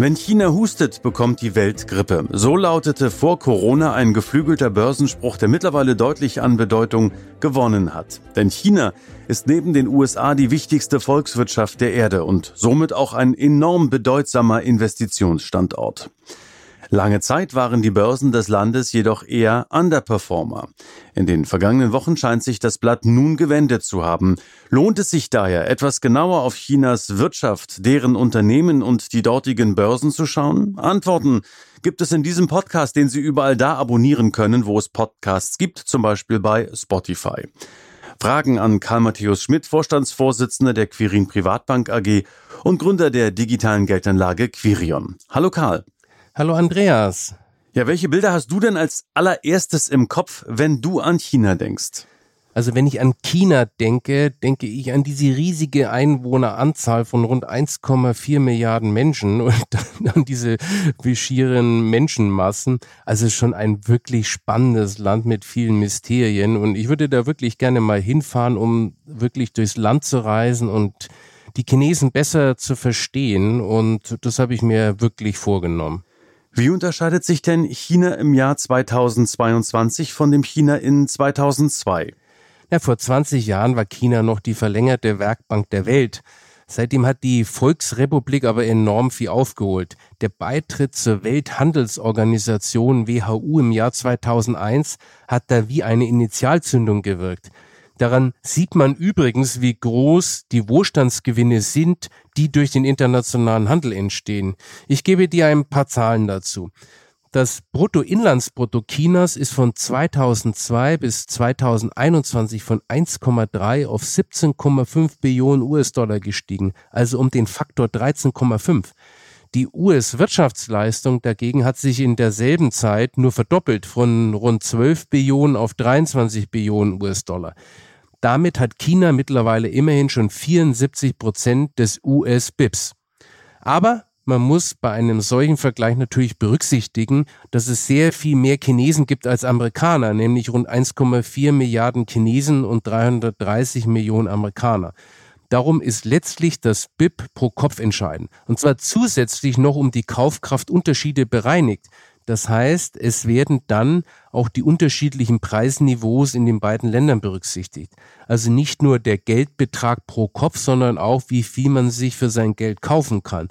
Wenn China hustet, bekommt die Welt Grippe. So lautete vor Corona ein geflügelter Börsenspruch, der mittlerweile deutlich an Bedeutung gewonnen hat. Denn China ist neben den USA die wichtigste Volkswirtschaft der Erde und somit auch ein enorm bedeutsamer Investitionsstandort. Lange Zeit waren die Börsen des Landes jedoch eher Underperformer. In den vergangenen Wochen scheint sich das Blatt nun gewendet zu haben. Lohnt es sich daher, etwas genauer auf Chinas Wirtschaft, deren Unternehmen und die dortigen Börsen zu schauen? Antworten gibt es in diesem Podcast, den Sie überall da abonnieren können, wo es Podcasts gibt, zum Beispiel bei Spotify. Fragen an Karl Matthäus Schmidt, Vorstandsvorsitzender der Quirin Privatbank AG und Gründer der digitalen Geldanlage Quirion. Hallo Karl. Hallo Andreas. Ja, welche Bilder hast du denn als allererstes im Kopf, wenn du an China denkst? Also wenn ich an China denke, denke ich an diese riesige Einwohneranzahl von rund 1,4 Milliarden Menschen und an diese schieren Menschenmassen. Also schon ein wirklich spannendes Land mit vielen Mysterien und ich würde da wirklich gerne mal hinfahren, um wirklich durchs Land zu reisen und die Chinesen besser zu verstehen und das habe ich mir wirklich vorgenommen. Wie unterscheidet sich denn China im Jahr 2022 von dem China in 2002? Ja, vor 20 Jahren war China noch die verlängerte Werkbank der Welt. Seitdem hat die Volksrepublik aber enorm viel aufgeholt. Der Beitritt zur Welthandelsorganisation WHU im Jahr 2001 hat da wie eine Initialzündung gewirkt. Daran sieht man übrigens, wie groß die Wohlstandsgewinne sind, die durch den internationalen Handel entstehen. Ich gebe dir ein paar Zahlen dazu. Das Bruttoinlandsprodukt Chinas ist von 2002 bis 2021 von 1,3 auf 17,5 Billionen US-Dollar gestiegen, also um den Faktor 13,5. Die US-Wirtschaftsleistung dagegen hat sich in derselben Zeit nur verdoppelt von rund 12 Billionen auf 23 Billionen US-Dollar. Damit hat China mittlerweile immerhin schon 74 Prozent des US-BIPs. Aber man muss bei einem solchen Vergleich natürlich berücksichtigen, dass es sehr viel mehr Chinesen gibt als Amerikaner, nämlich rund 1,4 Milliarden Chinesen und 330 Millionen Amerikaner. Darum ist letztlich das BIP pro Kopf entscheidend. Und zwar zusätzlich noch um die Kaufkraftunterschiede bereinigt. Das heißt, es werden dann auch die unterschiedlichen Preisniveaus in den beiden Ländern berücksichtigt. Also nicht nur der Geldbetrag pro Kopf, sondern auch, wie viel man sich für sein Geld kaufen kann.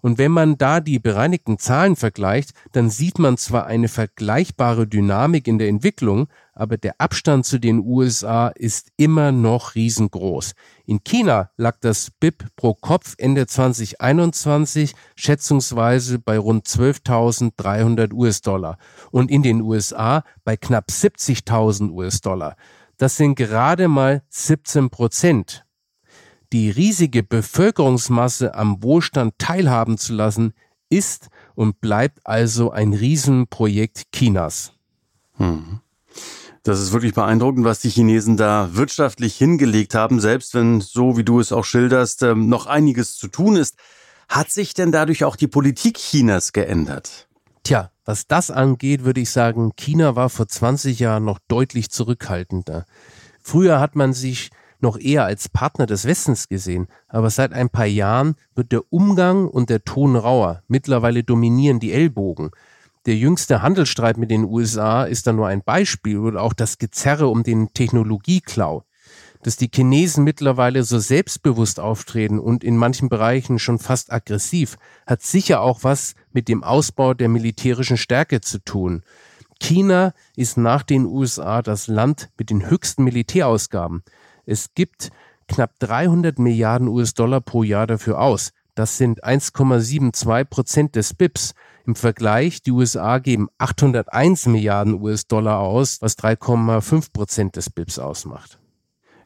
Und wenn man da die bereinigten Zahlen vergleicht, dann sieht man zwar eine vergleichbare Dynamik in der Entwicklung, aber der Abstand zu den USA ist immer noch riesengroß. In China lag das BIP pro Kopf Ende 2021 schätzungsweise bei rund 12.300 US-Dollar und in den USA bei knapp 70.000 US-Dollar. Das sind gerade mal 17 Prozent die riesige Bevölkerungsmasse am Wohlstand teilhaben zu lassen, ist und bleibt also ein Riesenprojekt Chinas. Hm. Das ist wirklich beeindruckend, was die Chinesen da wirtschaftlich hingelegt haben, selbst wenn, so wie du es auch schilderst, ähm, noch einiges zu tun ist. Hat sich denn dadurch auch die Politik Chinas geändert? Tja, was das angeht, würde ich sagen, China war vor 20 Jahren noch deutlich zurückhaltender. Früher hat man sich noch eher als Partner des Westens gesehen, aber seit ein paar Jahren wird der Umgang und der Ton rauer. Mittlerweile dominieren die Ellbogen. Der jüngste Handelsstreit mit den USA ist da nur ein Beispiel oder auch das Gezerre um den Technologieklau. Dass die Chinesen mittlerweile so selbstbewusst auftreten und in manchen Bereichen schon fast aggressiv, hat sicher auch was mit dem Ausbau der militärischen Stärke zu tun. China ist nach den USA das Land mit den höchsten Militärausgaben. Es gibt knapp 300 Milliarden US-Dollar pro Jahr dafür aus. Das sind 1,72 Prozent des BIPs. Im Vergleich, die USA geben 801 Milliarden US-Dollar aus, was 3,5 Prozent des BIPs ausmacht.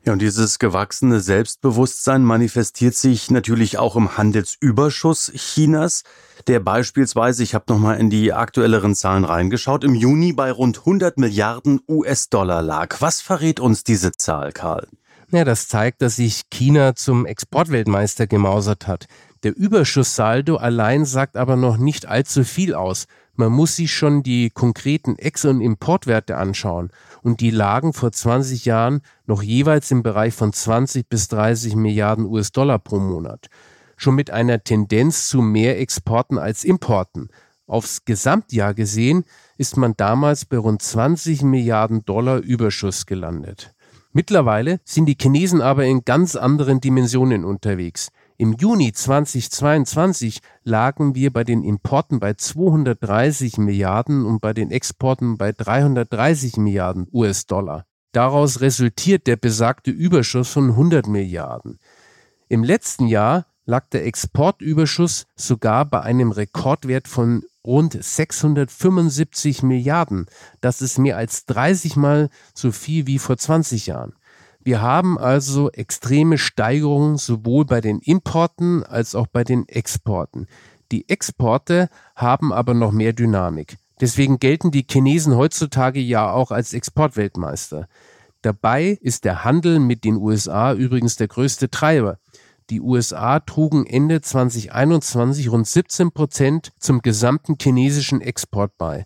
Ja, und dieses gewachsene Selbstbewusstsein manifestiert sich natürlich auch im Handelsüberschuss Chinas, der beispielsweise, ich habe nochmal in die aktuelleren Zahlen reingeschaut, im Juni bei rund 100 Milliarden US-Dollar lag. Was verrät uns diese Zahl, Karl? Ja, das zeigt, dass sich China zum Exportweltmeister gemausert hat. Der Überschusssaldo allein sagt aber noch nicht allzu viel aus. Man muss sich schon die konkreten Ex- und Importwerte anschauen. Und die lagen vor 20 Jahren noch jeweils im Bereich von 20 bis 30 Milliarden US-Dollar pro Monat. Schon mit einer Tendenz zu mehr Exporten als Importen. Aufs Gesamtjahr gesehen ist man damals bei rund 20 Milliarden Dollar Überschuss gelandet. Mittlerweile sind die Chinesen aber in ganz anderen Dimensionen unterwegs. Im Juni 2022 lagen wir bei den Importen bei 230 Milliarden und bei den Exporten bei 330 Milliarden US-Dollar. Daraus resultiert der besagte Überschuss von 100 Milliarden. Im letzten Jahr lag der Exportüberschuss sogar bei einem Rekordwert von rund 675 Milliarden. Das ist mehr als 30 Mal so viel wie vor 20 Jahren. Wir haben also extreme Steigerungen sowohl bei den Importen als auch bei den Exporten. Die Exporte haben aber noch mehr Dynamik. Deswegen gelten die Chinesen heutzutage ja auch als Exportweltmeister. Dabei ist der Handel mit den USA übrigens der größte Treiber. Die USA trugen Ende 2021 rund 17 Prozent zum gesamten chinesischen Export bei.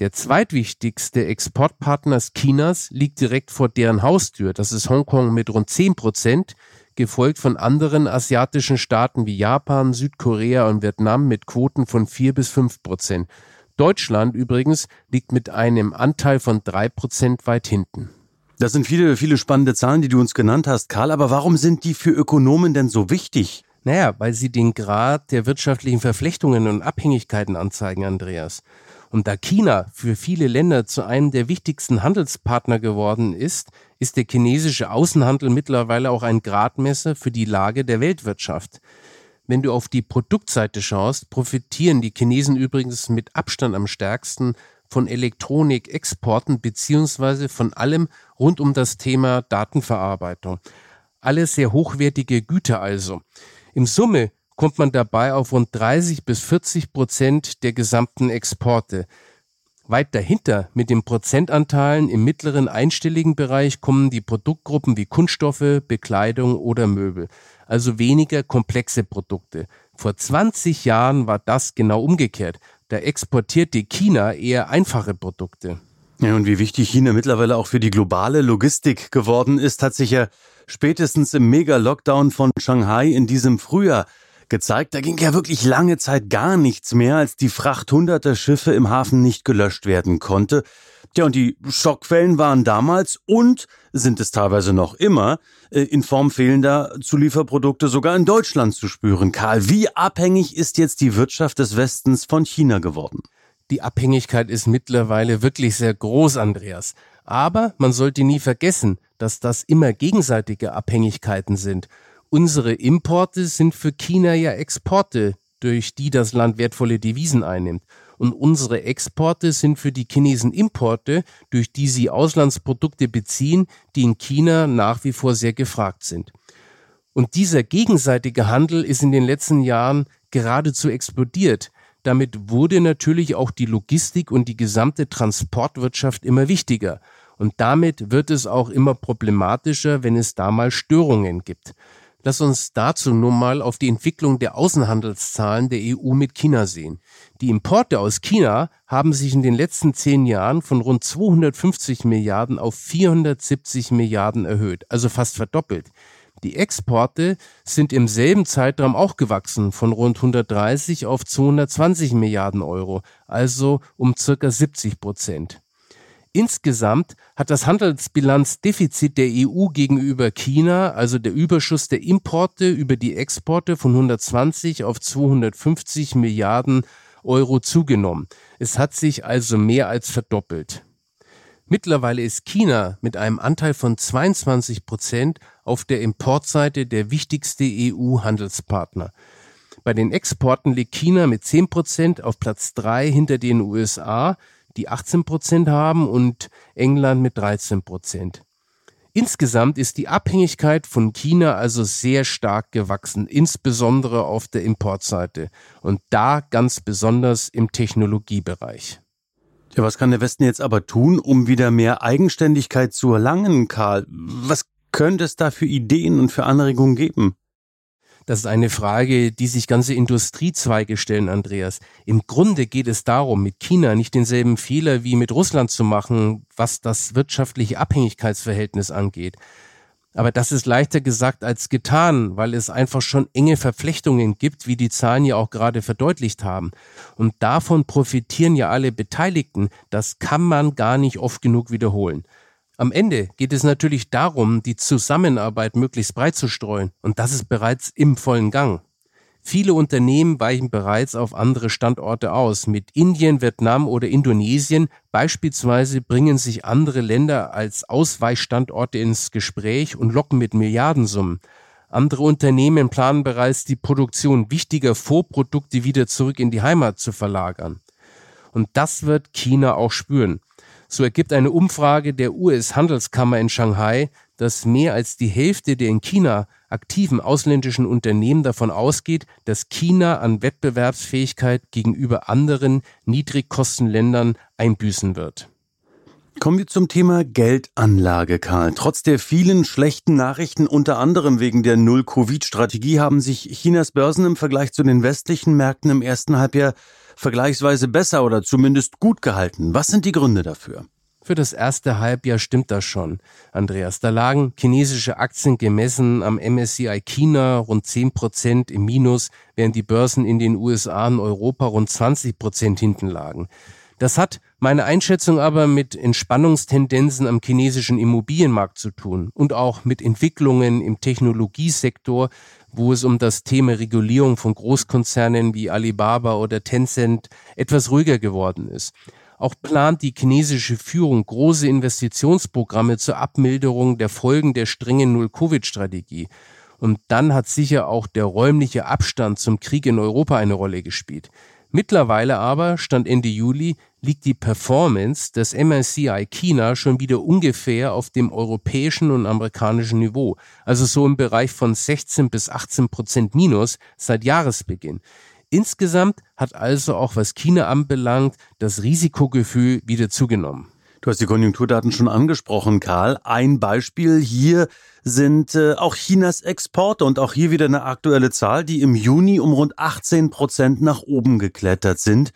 Der zweitwichtigste Exportpartner Chinas liegt direkt vor deren Haustür. Das ist Hongkong mit rund 10 Prozent, gefolgt von anderen asiatischen Staaten wie Japan, Südkorea und Vietnam mit Quoten von 4 bis 5 Prozent. Deutschland übrigens liegt mit einem Anteil von 3 Prozent weit hinten. Das sind viele, viele spannende Zahlen, die du uns genannt hast, Karl. Aber warum sind die für Ökonomen denn so wichtig? Naja, weil sie den Grad der wirtschaftlichen Verflechtungen und Abhängigkeiten anzeigen, Andreas. Und da China für viele Länder zu einem der wichtigsten Handelspartner geworden ist, ist der chinesische Außenhandel mittlerweile auch ein Gradmesser für die Lage der Weltwirtschaft. Wenn du auf die Produktseite schaust, profitieren die Chinesen übrigens mit Abstand am stärksten von Elektronikexporten beziehungsweise von allem rund um das Thema Datenverarbeitung. Alles sehr hochwertige Güter also. Im Summe kommt man dabei auf rund 30 bis 40 Prozent der gesamten Exporte. Weit dahinter mit den Prozentanteilen im mittleren einstelligen Bereich kommen die Produktgruppen wie Kunststoffe, Bekleidung oder Möbel, also weniger komplexe Produkte. Vor 20 Jahren war das genau umgekehrt. Da exportierte China eher einfache Produkte. Ja, und wie wichtig China mittlerweile auch für die globale Logistik geworden ist, hat sich ja spätestens im Mega-Lockdown von Shanghai in diesem Frühjahr gezeigt. Da ging ja wirklich lange Zeit gar nichts mehr, als die Fracht hunderter Schiffe im Hafen nicht gelöscht werden konnte. Ja, und die Schockquellen waren damals und sind es teilweise noch immer äh, in Form fehlender Zulieferprodukte sogar in Deutschland zu spüren. Karl, wie abhängig ist jetzt die Wirtschaft des Westens von China geworden? Die Abhängigkeit ist mittlerweile wirklich sehr groß, Andreas. Aber man sollte nie vergessen, dass das immer gegenseitige Abhängigkeiten sind. Unsere Importe sind für China ja Exporte, durch die das Land wertvolle Devisen einnimmt. Und unsere Exporte sind für die Chinesen Importe, durch die sie Auslandsprodukte beziehen, die in China nach wie vor sehr gefragt sind. Und dieser gegenseitige Handel ist in den letzten Jahren geradezu explodiert. Damit wurde natürlich auch die Logistik und die gesamte Transportwirtschaft immer wichtiger. Und damit wird es auch immer problematischer, wenn es da mal Störungen gibt. Lass uns dazu nun mal auf die Entwicklung der Außenhandelszahlen der EU mit China sehen. Die Importe aus China haben sich in den letzten zehn Jahren von rund 250 Milliarden auf 470 Milliarden erhöht, also fast verdoppelt. Die Exporte sind im selben Zeitraum auch gewachsen, von rund 130 auf 220 Milliarden Euro, also um circa 70 Prozent. Insgesamt hat das Handelsbilanzdefizit der EU gegenüber China, also der Überschuss der Importe über die Exporte von 120 auf 250 Milliarden Euro zugenommen. Es hat sich also mehr als verdoppelt. Mittlerweile ist China mit einem Anteil von 22 Prozent auf der Importseite der wichtigste EU-Handelspartner. Bei den Exporten liegt China mit 10 Prozent auf Platz 3 hinter den USA, die 18 Prozent haben und England mit 13 Prozent. Insgesamt ist die Abhängigkeit von China also sehr stark gewachsen, insbesondere auf der Importseite und da ganz besonders im Technologiebereich. Ja, was kann der Westen jetzt aber tun, um wieder mehr Eigenständigkeit zu erlangen, Karl? Was könnte es da für Ideen und für Anregungen geben? Das ist eine Frage, die sich ganze Industriezweige stellen, Andreas. Im Grunde geht es darum, mit China nicht denselben Fehler wie mit Russland zu machen, was das wirtschaftliche Abhängigkeitsverhältnis angeht. Aber das ist leichter gesagt als getan, weil es einfach schon enge Verflechtungen gibt, wie die Zahlen ja auch gerade verdeutlicht haben. Und davon profitieren ja alle Beteiligten. Das kann man gar nicht oft genug wiederholen. Am Ende geht es natürlich darum, die Zusammenarbeit möglichst breit zu streuen, und das ist bereits im vollen Gang. Viele Unternehmen weichen bereits auf andere Standorte aus. Mit Indien, Vietnam oder Indonesien beispielsweise bringen sich andere Länder als Ausweichstandorte ins Gespräch und locken mit Milliardensummen. Andere Unternehmen planen bereits die Produktion wichtiger Vorprodukte wieder zurück in die Heimat zu verlagern. Und das wird China auch spüren. So ergibt eine Umfrage der US-Handelskammer in Shanghai, dass mehr als die Hälfte der in China aktiven ausländischen Unternehmen davon ausgeht, dass China an Wettbewerbsfähigkeit gegenüber anderen Niedrigkostenländern einbüßen wird. Kommen wir zum Thema Geldanlage, Karl. Trotz der vielen schlechten Nachrichten, unter anderem wegen der Null-Covid-Strategie, haben sich Chinas Börsen im Vergleich zu den westlichen Märkten im ersten Halbjahr vergleichsweise besser oder zumindest gut gehalten. Was sind die Gründe dafür? Für das erste Halbjahr stimmt das schon, Andreas. Da lagen chinesische Aktien gemessen am MSCI China rund 10 Prozent im Minus, während die Börsen in den USA und Europa rund 20 Prozent hinten lagen. Das hat meine Einschätzung aber mit Entspannungstendenzen am chinesischen Immobilienmarkt zu tun und auch mit Entwicklungen im Technologiesektor, wo es um das Thema Regulierung von Großkonzernen wie Alibaba oder Tencent etwas ruhiger geworden ist. Auch plant die chinesische Führung große Investitionsprogramme zur Abmilderung der Folgen der strengen Null-Covid-Strategie. Und dann hat sicher auch der räumliche Abstand zum Krieg in Europa eine Rolle gespielt. Mittlerweile aber, Stand Ende Juli, liegt die Performance des MSCI China schon wieder ungefähr auf dem europäischen und amerikanischen Niveau, also so im Bereich von 16 bis 18 Prozent Minus seit Jahresbeginn. Insgesamt hat also auch was China anbelangt das Risikogefühl wieder zugenommen. Du hast die Konjunkturdaten schon angesprochen, Karl. Ein Beispiel hier sind äh, auch Chinas Exporte und auch hier wieder eine aktuelle Zahl, die im Juni um rund 18 Prozent nach oben geklettert sind.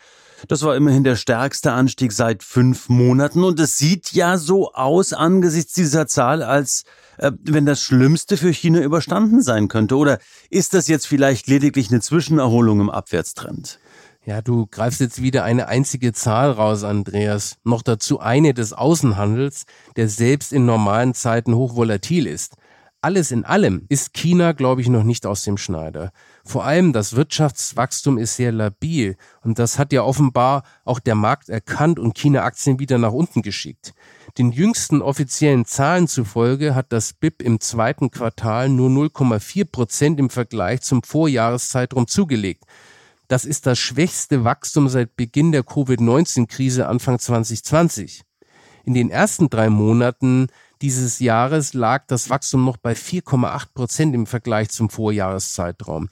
Das war immerhin der stärkste Anstieg seit fünf Monaten und es sieht ja so aus angesichts dieser Zahl, als äh, wenn das Schlimmste für China überstanden sein könnte. Oder ist das jetzt vielleicht lediglich eine Zwischenerholung im Abwärtstrend? Ja, du greifst jetzt wieder eine einzige Zahl raus, Andreas. Noch dazu eine des Außenhandels, der selbst in normalen Zeiten hochvolatil ist. Alles in allem ist China, glaube ich, noch nicht aus dem Schneider. Vor allem das Wirtschaftswachstum ist sehr labil und das hat ja offenbar auch der Markt erkannt und China-Aktien wieder nach unten geschickt. Den jüngsten offiziellen Zahlen zufolge hat das BIP im zweiten Quartal nur 0,4 Prozent im Vergleich zum Vorjahreszeitraum zugelegt. Das ist das schwächste Wachstum seit Beginn der Covid-19-Krise Anfang 2020. In den ersten drei Monaten dieses Jahres lag das Wachstum noch bei 4,8 Prozent im Vergleich zum Vorjahreszeitraum.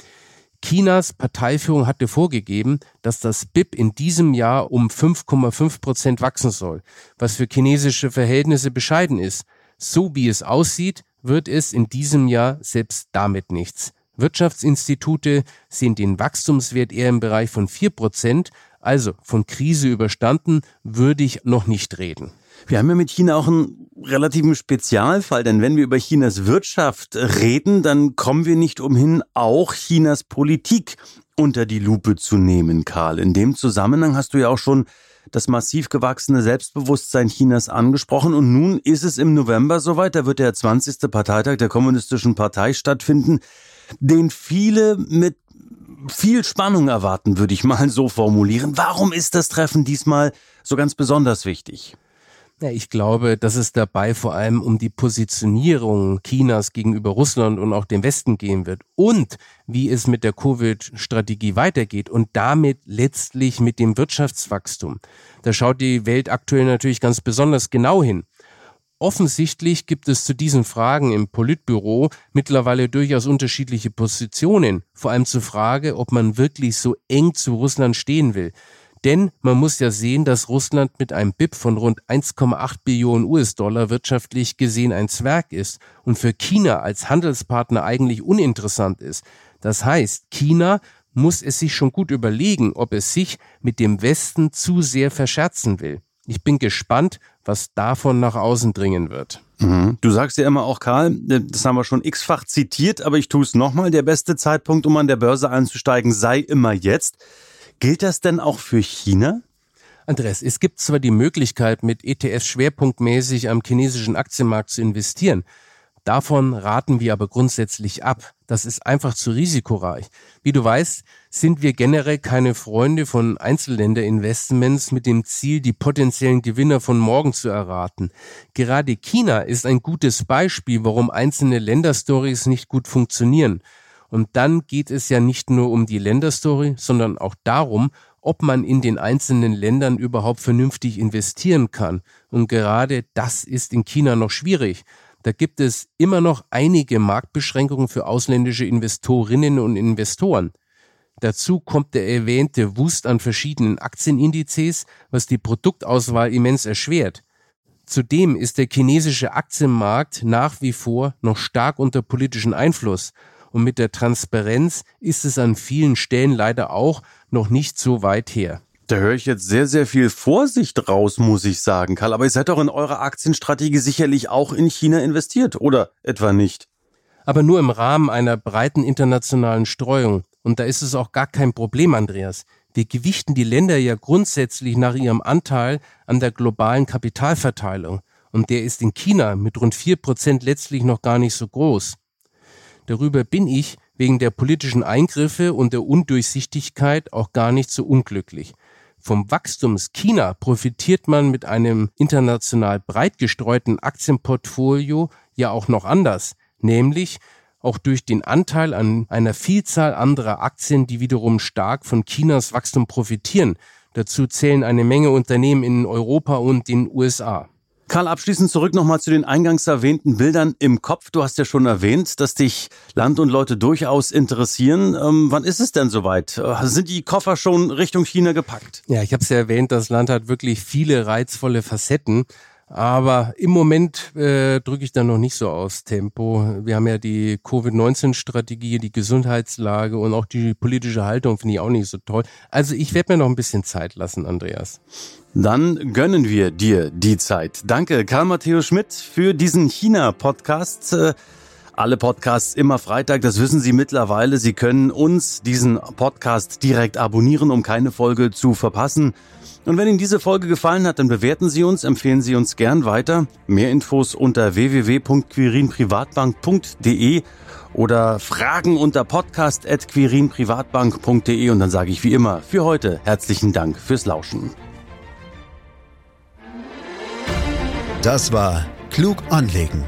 Chinas Parteiführung hatte vorgegeben, dass das BIP in diesem Jahr um 5,5 Prozent wachsen soll, was für chinesische Verhältnisse bescheiden ist. So wie es aussieht, wird es in diesem Jahr selbst damit nichts. Wirtschaftsinstitute sehen den Wachstumswert eher im Bereich von 4%, also von Krise überstanden würde ich noch nicht reden. Wir haben ja mit China auch einen relativen Spezialfall, denn wenn wir über Chinas Wirtschaft reden, dann kommen wir nicht umhin, auch Chinas Politik unter die Lupe zu nehmen, Karl. In dem Zusammenhang hast du ja auch schon das massiv gewachsene Selbstbewusstsein Chinas angesprochen. Und nun ist es im November soweit, da wird der 20. Parteitag der Kommunistischen Partei stattfinden den viele mit viel Spannung erwarten, würde ich mal so formulieren. Warum ist das Treffen diesmal so ganz besonders wichtig? Ja, ich glaube, dass es dabei vor allem um die Positionierung Chinas gegenüber Russland und auch dem Westen gehen wird und wie es mit der Covid-Strategie weitergeht und damit letztlich mit dem Wirtschaftswachstum. Da schaut die Welt aktuell natürlich ganz besonders genau hin. Offensichtlich gibt es zu diesen Fragen im Politbüro mittlerweile durchaus unterschiedliche Positionen, vor allem zur Frage, ob man wirklich so eng zu Russland stehen will. Denn man muss ja sehen, dass Russland mit einem BIP von rund 1,8 Billionen US-Dollar wirtschaftlich gesehen ein Zwerg ist und für China als Handelspartner eigentlich uninteressant ist. Das heißt, China muss es sich schon gut überlegen, ob es sich mit dem Westen zu sehr verscherzen will. Ich bin gespannt, was davon nach außen dringen wird. Mhm. Du sagst ja immer auch, Karl, das haben wir schon x-fach zitiert, aber ich tue es nochmal, der beste Zeitpunkt, um an der Börse einzusteigen, sei immer jetzt. Gilt das denn auch für China? Andreas, es gibt zwar die Möglichkeit, mit ETFs schwerpunktmäßig am chinesischen Aktienmarkt zu investieren. Davon raten wir aber grundsätzlich ab. Das ist einfach zu risikoreich. Wie du weißt, sind wir generell keine Freunde von Einzelländerinvestments mit dem Ziel, die potenziellen Gewinner von morgen zu erraten. Gerade China ist ein gutes Beispiel, warum einzelne Länderstories nicht gut funktionieren. Und dann geht es ja nicht nur um die Länderstory, sondern auch darum, ob man in den einzelnen Ländern überhaupt vernünftig investieren kann. Und gerade das ist in China noch schwierig. Da gibt es immer noch einige Marktbeschränkungen für ausländische Investorinnen und Investoren. Dazu kommt der erwähnte Wust an verschiedenen Aktienindizes, was die Produktauswahl immens erschwert. Zudem ist der chinesische Aktienmarkt nach wie vor noch stark unter politischen Einfluss und mit der Transparenz ist es an vielen Stellen leider auch noch nicht so weit her. Da höre ich jetzt sehr, sehr viel Vorsicht raus, muss ich sagen, Karl. Aber ihr seid doch in eurer Aktienstrategie sicherlich auch in China investiert, oder etwa nicht? Aber nur im Rahmen einer breiten internationalen Streuung. Und da ist es auch gar kein Problem, Andreas. Wir gewichten die Länder ja grundsätzlich nach ihrem Anteil an der globalen Kapitalverteilung. Und der ist in China mit rund vier Prozent letztlich noch gar nicht so groß. Darüber bin ich wegen der politischen Eingriffe und der Undurchsichtigkeit auch gar nicht so unglücklich. Vom Wachstums China profitiert man mit einem international breit gestreuten Aktienportfolio ja auch noch anders, nämlich auch durch den Anteil an einer Vielzahl anderer Aktien, die wiederum stark von Chinas Wachstum profitieren. Dazu zählen eine Menge Unternehmen in Europa und den USA. Karl, abschließend zurück nochmal zu den eingangs erwähnten Bildern im Kopf. Du hast ja schon erwähnt, dass dich Land und Leute durchaus interessieren. Ähm, wann ist es denn soweit? Äh, sind die Koffer schon Richtung China gepackt? Ja, ich habe es ja erwähnt, das Land hat wirklich viele reizvolle Facetten. Aber im Moment äh, drücke ich da noch nicht so aus Tempo. Wir haben ja die Covid-19-Strategie, die Gesundheitslage und auch die politische Haltung finde ich auch nicht so toll. Also ich werde mir noch ein bisschen Zeit lassen, Andreas. Dann gönnen wir dir die Zeit. Danke, Karl Matthäus Schmidt, für diesen China-Podcast. Alle Podcasts immer Freitag, das wissen Sie mittlerweile. Sie können uns diesen Podcast direkt abonnieren, um keine Folge zu verpassen. Und wenn Ihnen diese Folge gefallen hat, dann bewerten Sie uns, empfehlen Sie uns gern weiter. Mehr Infos unter www.quirinprivatbank.de oder Fragen unter podcast.quirinprivatbank.de und dann sage ich wie immer für heute herzlichen Dank fürs Lauschen. Das war Klug anlegen.